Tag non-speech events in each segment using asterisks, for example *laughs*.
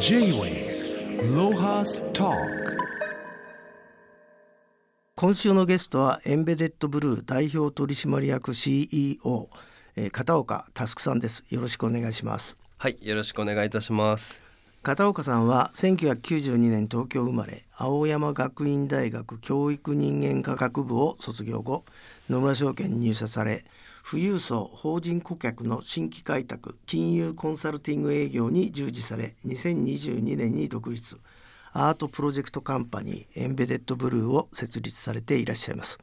J-Way ロハスタ今週のゲストはエンベデッドブルー代表取締役 CEO、えー、片岡佑さんです。よろしくお願いします。はいよろしくお願いいたします。片岡さんは1992年東京生まれ青山学院大学教育人間科学部を卒業後野村証券に入社され富裕層法人顧客の新規開拓金融コンサルティング営業に従事され2022年に独立。アートプロジェクトカンパニーエンベデッドブルーを設立されていらっしゃいます。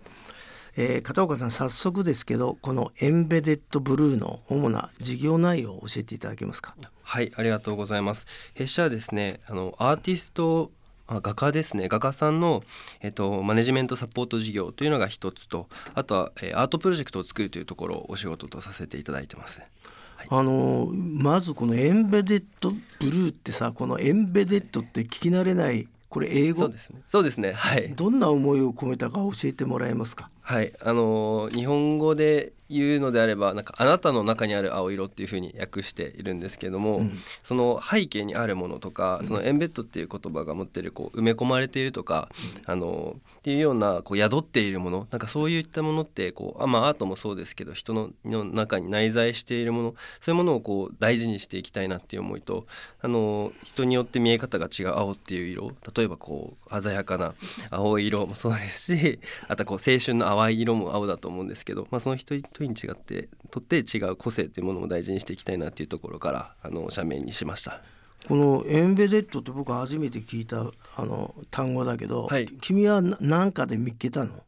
えー、片岡さん早速ですけどこのエンベデッドブルーの主な事業内容を教えていただけますか？はいありがとうございます。弊社はですねあのアーティストあ画家ですね。画家さんの、えっと、マネジメントサポート事業というのが一つとあとは、えー、アートプロジェクトを作るというところをお仕事とさせていただいてます。はい、あのまずこのエンベデッドブルーってさこのエンベデッドって聞き慣れないこれ英語？そうですね。そうですね。はい。どんな思いを込めたか教えてもらえますか？はい。あの日本語で言うのであればなんかあなたの中にある青色っていうふうに訳しているんですけども、うん、その背景にあるものとか、そのエンベッドっていう言葉が持ってるこう埋め込まれているとか、うん、あのっていうようなこう宿っているものなんかそういったものってこうあまあアートもそうですけど人のの中に内在しているものそういうものをこう大事にしていきたいなっていう思いとあの人によって見え方が違う青っていう色例えばこう鮮やかな青い色もそうですしあとはこう青春の淡い色も青だと思うんですけど、まあ、その人に違ってとって違う個性というものも大事にしていきたいなっていうところからあの社名にしました。このエンベデッドって僕初めて聞いたあの単語だけど、はい、君は何かで見っけたの？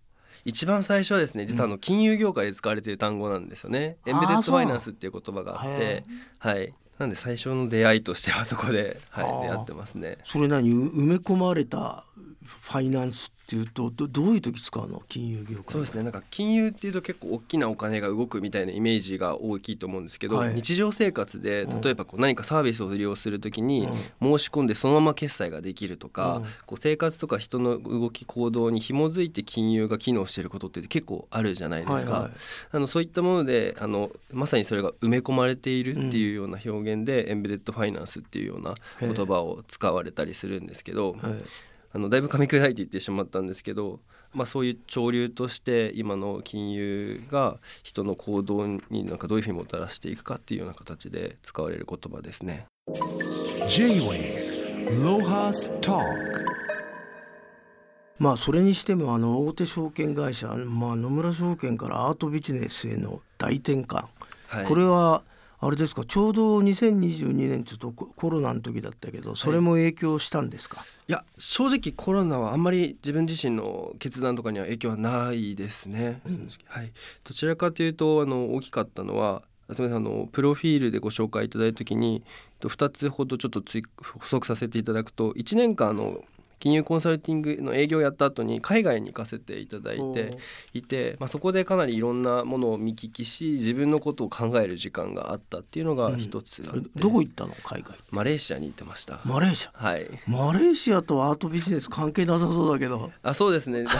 一番最初はですね実はあの金融業界で使われている単語なんですよね、うん、エンベデッドファイナンスっていう言葉があってはい。なんで最初の出会いとしてはそこで、はい、出会ってますね。それ何？埋め込まれたファイナンスっていうとどどういう時使うの？金融業界そうですね。なんか金融っていうと結構大きなお金が動くみたいなイメージが大きいと思うんですけど、はい、日常生活で例えばこう何かサービスを利用する時に申し込んでそのまま決済ができるとか、うん、こう生活とか人の動き行動に紐づいて金融が機能していることって結構あるじゃないですか。はいはい、あのそういったものであのまさにそれが埋め込まれているっていうような表現で、うん、エンベデッドファイナンスっていうような言葉を使われたりするんですけど。はいあのだいぶ噛み砕いて言ってしまったんですけど、まあ、そういう潮流として今の金融が人の行動になんかどういうふうにもたらしていくかっていうような形で使われる言葉ですね。まあそれにしてもあの大手証券会社、まあ、野村証券からアートビジネスへの大転換、はい、これはあれですか？ちょうど2022年ちょっとコロナの時だったけどそれも影響したんですか、はい、いや正直コロナはあんまり自分自身の決断とかには影響はないですね、うん、はい、どちらかというとあの大きかったのはすみませんあのプロフィールでご紹介いただいた時に2つほどちょっと補足させていただくと1年間の金融コンサルティングの営業をやった後に海外に行かせていただいていて、まあ、そこでかなりいろんなものを見聞きし自分のことを考える時間があったっていうのが一つ、うん、どこ行ったの？海外。マレーシアに行ってました。マレーシア？はい。マレーシアとアートビジネス関係なさそうだけど。あそうですね *laughs*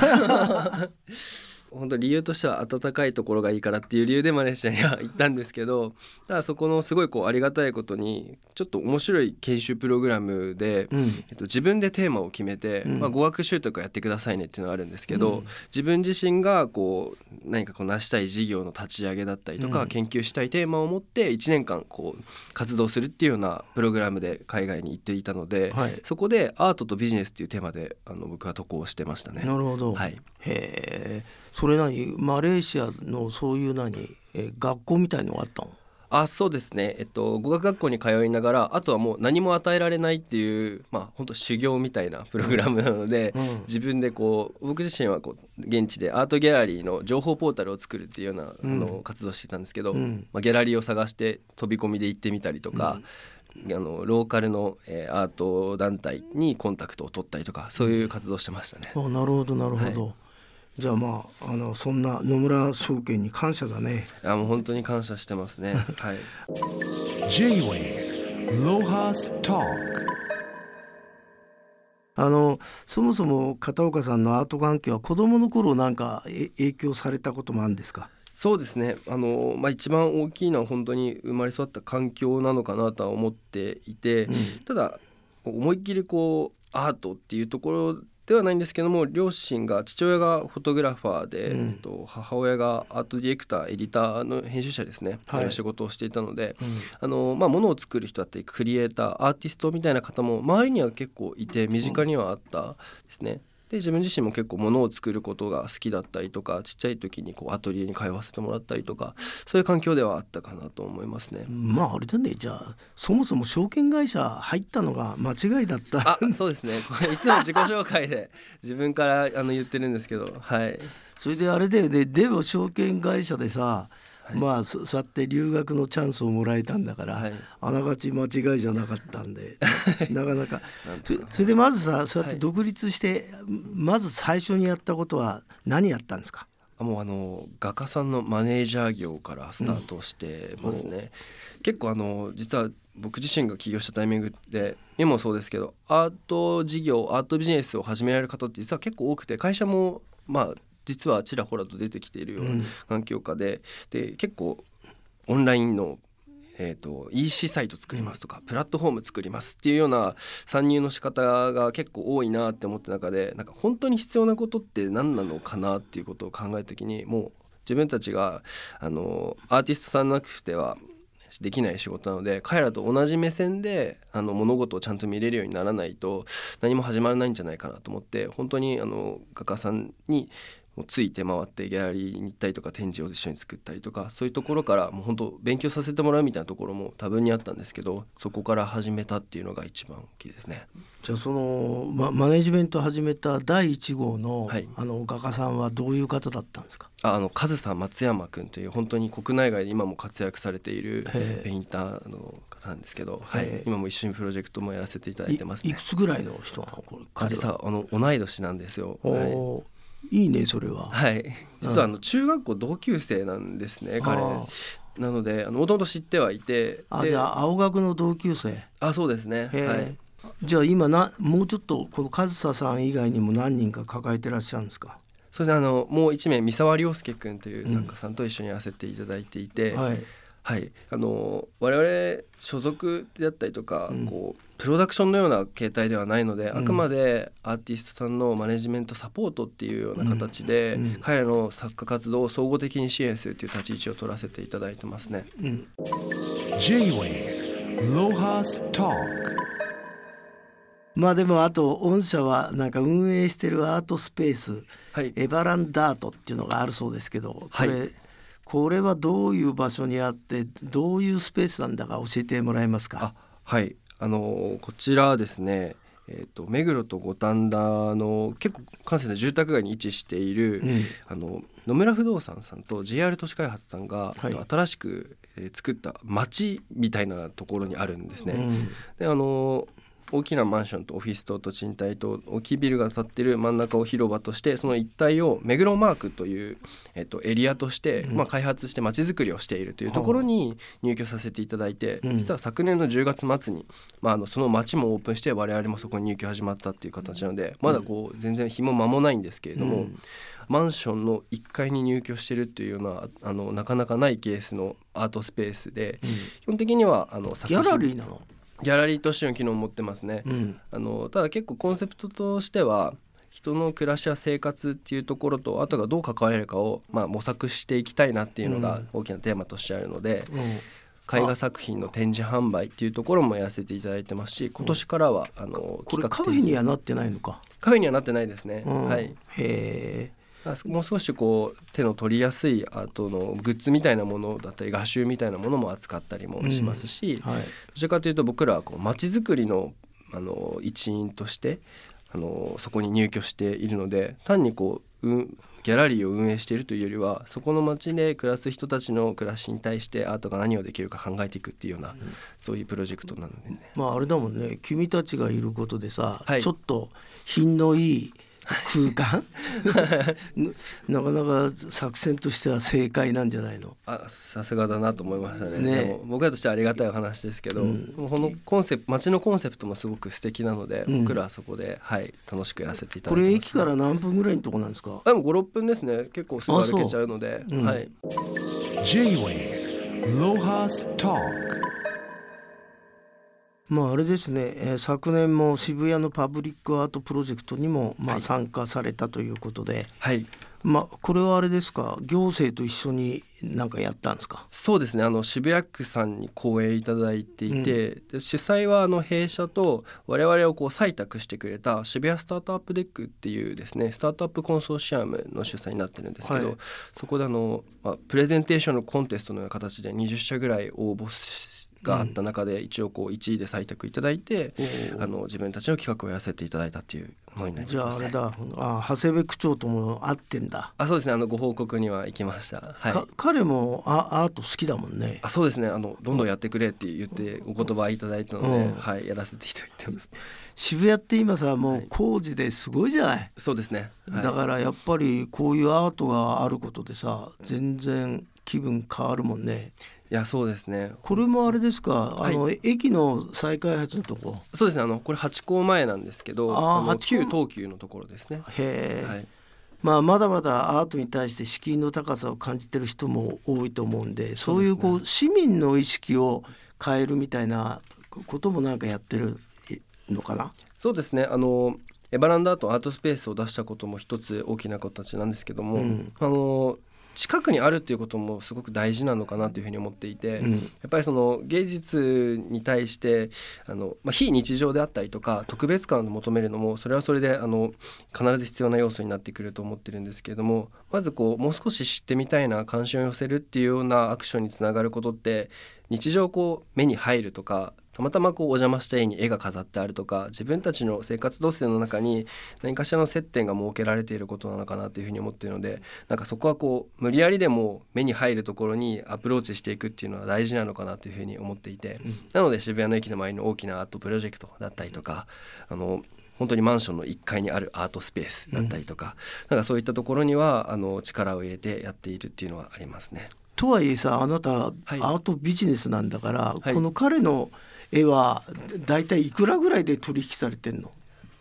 本当理由としては暖かいところがいいからっていう理由でマレーシアには行ったんですけどただそこのすごいこうありがたいことにちょっと面白い研修プログラムで、うん、えっと、自分でテーマを決めて、うん、まあ、語学習得やってくださいねっていうのがあるんですけど、うん、自分自身がこう何かこう成したい事業の立ち上げだったりとか、研究したいテーマを持って1年間こう活動するっていうようなプログラムで海外に行っていたので、はい、そこでアートとビジネスっていうテーマであの僕は渡航してましたね。なるほど、はい、へえそれ何？マレーシアのそういう何？え学校みたいのがあったの？あそうですね、えっと、語学学校に通いながらあとはもう何も与えられないっていうまあ本当修行みたいなプログラムなので、うん、自分でこう僕自身はこう現地でアートギャラリーの情報ポータルを作るっていうような、うん、あの活動してたんですけど、うん、まあ、ギャラリーを探して飛び込みで行ってみたりとか。あのローカルの、えー、アート団体にコンタクトを取ったりとかそういう活動してましたね。あなるほどなるほど、はいじゃあまああのそんな野村証券に感謝だね。あもう本当に感謝してますね。*laughs* はい。J-Way ロハスターあのそもそも片岡さんのアート関係は子供の頃なんか影響されたこともあるんですか？そうですねあの、まあ、一番大きいのは本当に生まれ育った環境なのかなとは思っていて、うん、ただ思いっきりこうアートっていうところではないんですけども両親が父親がフォトグラファーで、うん。えっと、母親がアートディレクターエディターの編集者ですね、はい。仕事をしていたので、うん。あのまあ、ものを作る人だったりクリエイターアーティストみたいな方も周りには結構いて身近にはあったですね。で自分自身も結構ものを作ることが好きだったりとかちっちゃい時にこうアトリエに通わせてもらったりとかそういう環境ではあったかなと思いますね。まああれだね。じゃあそもそも証券会社入ったのが間違いだった。あそうですね。これいつも自己紹介で *laughs* 自分からあの言ってるんですけどはい。それであれだよね。でも証券会社でさ、はいまあそそうやって留学のチャンスをもらえたんだから、はい。あながち間違いじゃなかったんでなかなか。そそれでまずさそうやってはい。独立して、まず最初にやったことは何やったんですか？あもうあの画家さんのマネージャー業からスタートしてますね、結構あの実は僕自身が起業したタイミングで今もそうですけどアート事業アートビジネスを始められる方って実は結構多くて会社もまあ実はちらほらと出てきているよううなん。環境下で,、で結構オンラインのえー、と EC サイト作りますとか、プラットフォーム作りますっていうような参入の仕方が結構多いなって思った中でなんか本当に必要なことって何なのかなっていうことを考えた時にもう自分たちがあのアーティストさんなくてはできない仕事なので彼らと同じ目線であの物事をちゃんと見れるようにならないと何も始まらないんじゃないかなと思って本当にあの画家さんにもうついて回ってギャラリーに行ったりとか展示を一緒に作ったりとかそういうところからもう本当勉強させてもらうみたいなところも多分にあったんですけどそこから始めたっていうのが一番大きいですね。じゃあその、ま、マネジメントを始めた第1号の,、はい。あの画家さんはどういう方だったんですか？ああのカズさん松山君という本当に国内外で今も活躍されているペインターの方なんですけど、はい。今も一緒にプロジェクトもやらせていただいてますいいね。くつぐらいの人なのこれあ彼は？実はあの同い年なんですよ。はいいいねそれは。はい、実はあの中学校同級生なんですね、彼あなのでもともと知ってはいてであじゃあ青学の同級生。あそうですねはいじゃあ今なもうちょっとこの上総さん以外にも何人か抱えてらっしゃるんですか？それであのもう一名三沢亮介君という作家さんと一緒にやらせていただいていて、はい。はい、あの我々所属であったりとか、うん。こうプロダクションのような形態ではないので、ん。あくまでアーティストさんのマネジメントサポートっていうような形で、うん。うん。彼らの作家活動を総合的に支援するという立ち位置を取らせていただいてますね。うん。J-Way Lohas Talk まあでもあと御社はなんか運営してるアートスペースはい、エバランダートっていうのがあるそうですけど、これ、はいこれはどういう場所にあってどういうスペースなんだか教えてもらえますか？あはいあのこちらはですねえー、と目黒と五反田の結構閑静な住宅街に位置している、うんあの野村不動産さんと JR 都市開発さんが、はい新しく、えー作った町みたいなところにあるんですね。うんであの大きなマンションとオフィス棟と賃貸と大きいビルが建ってる真ん中を広場としてその一帯を目黒マークという、えっと、エリアとして、うん。まあ、開発して街づくりをしているというところに入居させていただいて、うん。実は昨年の10月末に、まあ、あのその街もオープンして我々もそこに入居始まったっていう形なのでまだこう全然日も間もないんですけれども、うん。マンションの1階に入居してるっていうようなあのなかなかないケースのアートスペースで、基本的にはあの作ギ品ャラリーなの？ギャラリーとしての機能を持ってますね。うん。あのただ結構コンセプトとしては人の暮らしや生活っていうところとあとがどう関われるかを、まあ、模索していきたいなっていうのがうん。大きなテーマとしてあるので、うん。絵画作品の展示販売っていうところもやらせていただいてますし今年からはあのこれカフ展ェにはなってないのか。カフェにはなってないですね。うん。はい。へあもう少しこう手の取りやすいアートのグッズみたいなものだったり画集みたいなものも扱ったりもしますし、え。はい。どちらかというと僕らはこう街づくりのあの一員としてあのそこに入居しているので単にこう、うん、ギャラリーを運営しているというよりはそこの街で暮らす人たちの暮らしに対してアートが何をできるか考えていくっていうような、そういうプロジェクトなのでね。まああれだもんね。君たちがいることでさ、はいちょっと品のいい空間？*laughs* なかなか作戦としては正解なんじゃないの？あさすがだなと思いましたね。ね。でも僕らとしてはありがたいお話ですけど、うん。このコンセプト街のコンセプトもすごく素敵なので、うん。僕らはそこで、はい、楽しくやらせていたこだいてます、れ駅から何分ぐらいのとこなんですか？でも56分ですね。結構すぐ歩けちゃうのでう。んはい、J-Way Lohas Talk まああれですね、えー昨年も渋谷のパブリックアートプロジェクトにもまあはい。参加されたということで、はい。まあこれはあれですか？行政と一緒になんかやったんですか？そうですね。あの渋谷区さんに講演いただいていて、で主催はあの弊社と我々をこう採択してくれた渋谷スタートアップデックっていうですねスタートアップコンソーシアムの主催になってるんですけど、はい。そこであの、まあ、プレゼンテーションのコンテストのような形で20社ぐらい応募しがあった中で一応こう1位で採択いただいて、あの自分たちの企画をやらせていただいたっていうものになりじゃあますね。あれだあ長谷部区長とも会ってんだ、あそうですね。あのご報告には行きました。はい。か彼もあアート好きだもんね。あそうですね。あのどんどんやってくれって言ってお言葉いただいたので、うん。はいやらせていただいてます。渋谷って今さもはい。う工事ですごいじゃない、そうですね、はい。だからやっぱりこういうアートがあることでさ全然気分変わるもんねいやそうですね。これもあれですか、はい。あの駅の再開発のとこ？そうですね。あのこれ八甲前なんですけどあーの八甲旧東急のところですね。へえ、はい。まあまだまだアートに対して敷居の高さを感じてる人も多いと思うんでそういうこう市民の意識を変えるみたいなこともなんかやってるのかな？そうですね。あのエバランダートアートスペースを出したことも一つ大きな形なんですけども、うん。あの近くにあるっていうこともすごく大事なのかなというふうに思っていて、うん。やっぱりその芸術に対してあの、まあ、非日常であったりとか特別感を求めるのもそれはそれであの必ず必要な要素になってくると思ってるんですけれどもまずこうもう少し知ってみたいな関心を寄せるっていうようなアクションにつながることって日常こう目に入るとかたまたまこうお邪魔した家に絵が飾ってあるとか自分たちの生活動線の中に何かしらの接点が設けられていることなのかなというふうに思っているのでなんかそこはこう無理やりでも目に入るところにアプローチしていくっていうのは大事なのかなというふうに思っていて、なので渋谷の駅の周りの大きなアートプロジェクトだったりとかあの本当にマンションの1階にあるアートスペースだったりとか、なんかそういったところにはあの力を入れてやっているっていうのはありますね。とはいえさあなた、はい。アートビジネスなんだから、はい。この彼の絵はだいたいいくらぐらいで取引されてんの？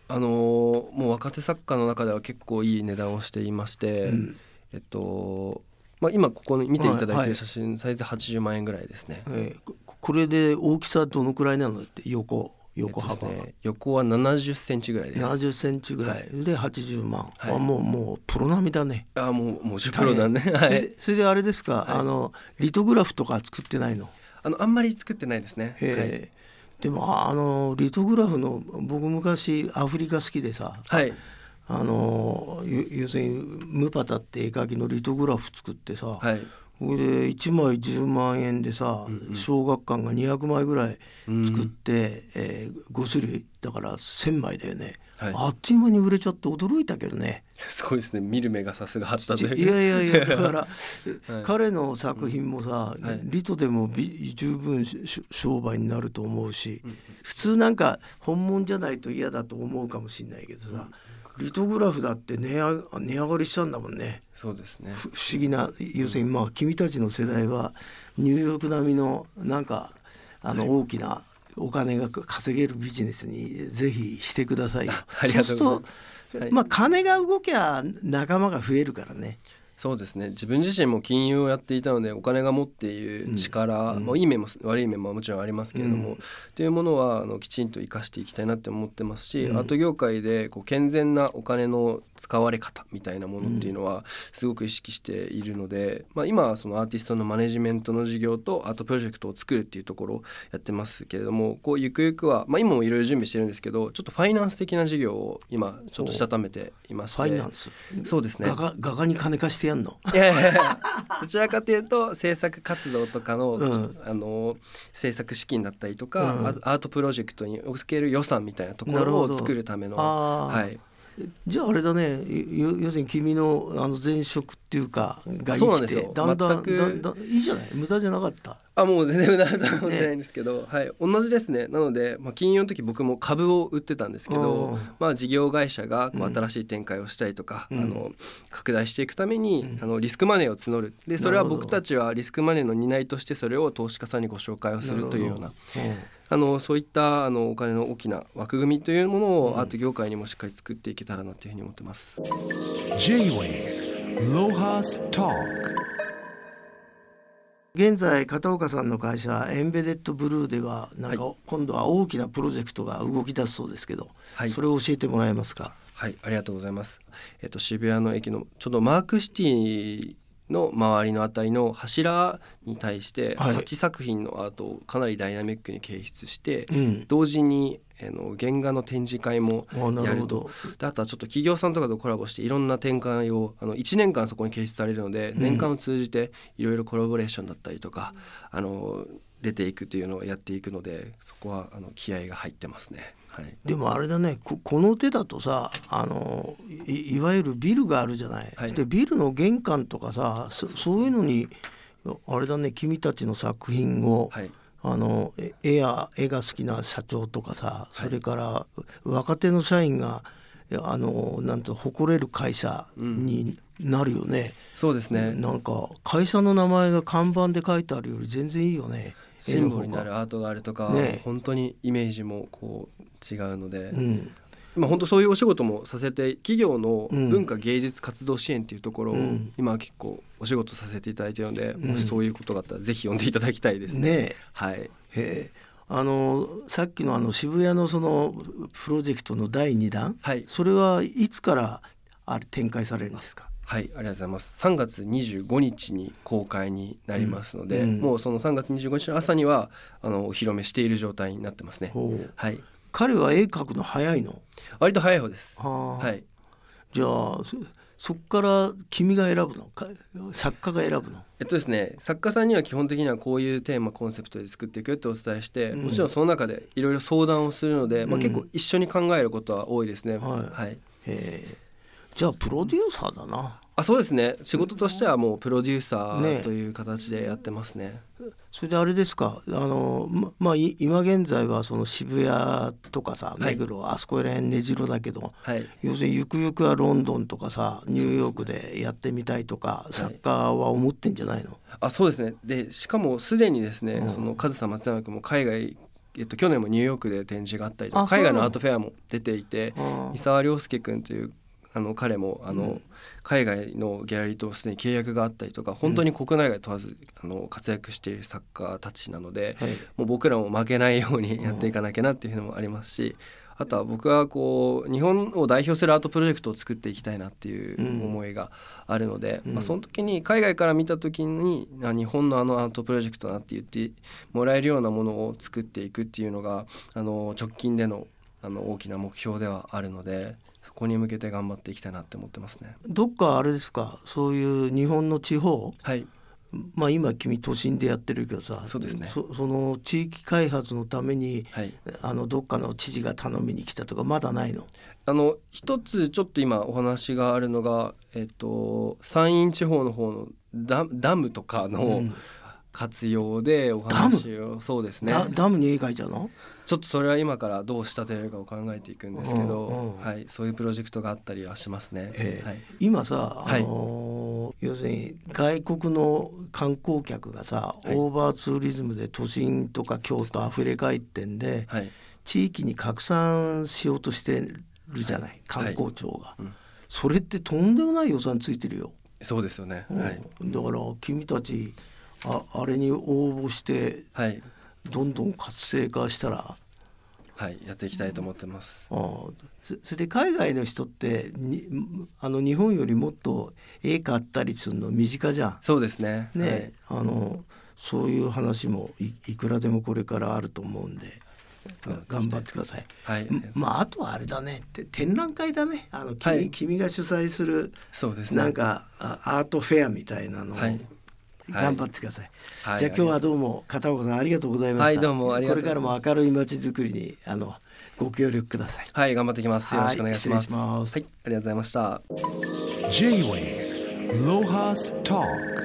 あのーもう若手作家の中では結構いい値段をしていまして、うん。えっと、まあ、今ここに見ていただいてはいはい。る写真、サイズ80万円ぐらいですね。えーここれで大きさどのくらいなのって横横えっとね、横は70センチぐらいです。70センチぐらい。で80万、はい。あもうもうプロ並みだね。あもうもう10プロだね。そはい。れでそれであれですか、はい。あのリトグラフとか作ってないの？あのあんまり作ってないですね。え。でもあのリトグラフの僕昔アフリカ好きでさ。はい。あのゆ要するにムパタって絵描きのリトグラフ作ってさ、はい。それで1枚10万円でさ、小学館が200枚ぐらい作って、えー5種類だから1,000枚だよね、はい。あっという間に売れちゃって驚いたけどね。*laughs* すごいですね。見る目がさすがあったとい。やいやいやだから、*laughs* はい。彼の作品もさ、はい。リトでもび十分商売になると思うし、普通なんか本物じゃないと嫌だと思うかもしれないけどさ、リトグラフだって値上値上がりしちゃうんだもんね。そうですね。ふ不思議な要するにまあ君たちの世代はニューヨーク並みのなんかあの大きなお金が稼げるビジネスにぜひしてくださいよ。ありがとうございますそうすると、はいまあ金が動きゃ仲間が増えるからね。そうですね。自分自身も金融をやっていたのでお金が持っている力、まあ、いい面も悪い面ももちろんありますけれども、うん。っていうものはあのきちんと生かしていきたいなって思ってますし、アート業界でこう健全なお金の使われ方みたいなものっていうのはすごく意識しているので、まあ、今はそのアーティストのマネジメントの事業とアートプロジェクトを作るっていうところをやってますけれどもこうゆくゆくは、まあ、今もいろいろ準備してるんですけどちょっとファイナンス的な事業を今ちょっとしたためていましてファイナンス？そうですね。画家に金貸してやんの？いやいやいや。どちらかというと制作活動とかの,、うん。あの制作資金だったりとか、うん。あアートプロジェクトにおける予算みたいなところを作るための、はい、じゃああれだね。よ要するに君のあの前職っていうかが生きてだんだん全くだんだんいいじゃない？無駄じゃなかった？あもう全然無駄だと思ってないんですけど、はい、同じですね。なので、まあ、金融の時僕も株を売ってたんですけど、うん。まあ、事業会社がこううん。新しい展開をしたりとか、うん。あの拡大していくために、うん。あのリスクマネーを募る。でそれは僕たちはリスクマネーの担いとしてそれを投資家さんにご紹介をするというような。うん。あのそういったあのお金の大きな枠組みというものをアート業界にもしっかり作っていけたらなというふうに思ってます。J-Way 現在片岡さんの会社エンベデッドブルーではなんかはい今度は大きなプロジェクトが動き出すそうですけど、はいそれを教えてもらえますか？はい、ありがとうございます。えっと渋谷の駅のちょうどマークシティの周りのあたりの柱に対してはい8作品のアートをかなりダイナミックに掲出して、うん、同時にあの原画の展示会もやるとあとはちょっと企業さんとかとコラボしていろんな展開をあの1年間そこに掲出されるので、うん。年間を通じていろいろコラボレーションだったりとかあの出ていくというのをやっていくのでそこはあの気合が入ってますね。はい、でもあれだねここの手だとさあのいいわゆるビルがあるじゃない、はい。でビルの玄関とかさそそういうのにあれだね君たちの作品を、はいあのえ絵や絵が好きな社長とかさそれから若手の社員があのなんと誇れる会社になるよね、そうですね。なんか会社の名前が看板で書いてあるより全然いいよね。シンボルになるアートがあるとか、ね。本当にイメージもこう違うので、うん今本当そういうお仕事もさせて企業のうん。文化芸術活動支援っていうところをうん。今結構お仕事させていただいているので、うん。もしそういうことがあったらぜひ読んでいただきたいですね。ねえ。はい、へえ。あのさっきのあの渋谷のそのプロジェクトの第2弾。はい、それはいつからあれ展開されるんですか？はい、ありがとうございます。3月25日に公開になりますので、うん。もうその3月25日の朝にはあのお披露目している状態になってますね。はい、彼は絵描くの早いの？割と早い方です。はい、じゃあそそっから君が選ぶの？か作家が選ぶの？えっとですね、作家さんには基本的にはこういうテーマコンセプトで作っていくよってお伝えして、うん。もちろんその中でいろいろ相談をするので、まあ、うん結構一緒に考えることは多いですね。はい。はい、じゃあプロデューサーだなあそうですね。仕事としてはもうプロデューサね。ーという形でやってますね。それであれですか？あのままあい今現在はその渋谷とかさはい。目黒、あそこら辺根城だけどはい、要するにゆくゆくはロンドンとかさニューヨークでやってみたいとか作家は思ってんじゃないの、あそうですね。でしかもすでにですね、うん。その上総松山君も海外えっと、去年もニューヨークで展示があったりとあか海外ののアートフェアも出ていてあ三沢亮介君というあの彼もあの、うん。海外のギャラリーとすでに契約があったりとか本当に国内外問わずあの活躍している作家たちなので、はい。もう僕らも負けないようにやっていかなきゃなっていうのもありますしあとは僕はこう日本を代表するアートプロジェクトを作っていきたいなっていう思いがあるので、うん。まあ、その時に海外から見た時にあ日本のあのアートプロジェクトだなって言ってもらえるようなものを作っていくっていうのがあの直近でのあの大きな目標ではあるのでそこに向けて頑張っていきたいなって思ってますね。どっかあれですか？そういう日本の地方？はい。まあ今君都心でやってるけどさそうですね。そその地域開発のためにはい。あのどっかの知事が頼みに来たとかまだないの？あの一つちょっと今お話があるのが、えっと、山陰地方の方のダダムとかうのん。活用でお話を、そうですね。ダダムに絵描いちゃうの？ちょっとそれは今からどう仕立てるかを考えていくんですけど、うんうん。はい、そういうプロジェクトがあったりはしますね。ええ。はい、今さ、あはい。のー要するに外国の観光客がさ、はい。オーバーツーリズムで都心とか京都あふれ返ってんで、はい。地域に拡散しようとしてるじゃない、観光庁が、うん。それってとんでもない予算ついてるよ、そうですよね。うん。はい、だから君たちああれに応募してはい、どんどん活性化したらはい、やっていきたいと思ってます。ああそそれで海外の人ってにあの日本よりもっと絵買ったりするの身近じゃん。そうですね。ね、あのそういう話もいいくらでもこれからあると思うんで、うん頑張ってください。はい、はい、まああとはあれだねて展覧会だねあの君,、はい君が主催するそうですね。なんかあアートフェアみたいなのをはい頑張ってください。はい、じゃあ今日はどうも片岡さんありがとうございました。はいどうもありがとうございこますれからも明るい街づくりにあのご協力ください。はい、頑張っていきます。よろしくお願いします。はい失礼しますはい、ありがとうございました。J-Wave Lohas Talk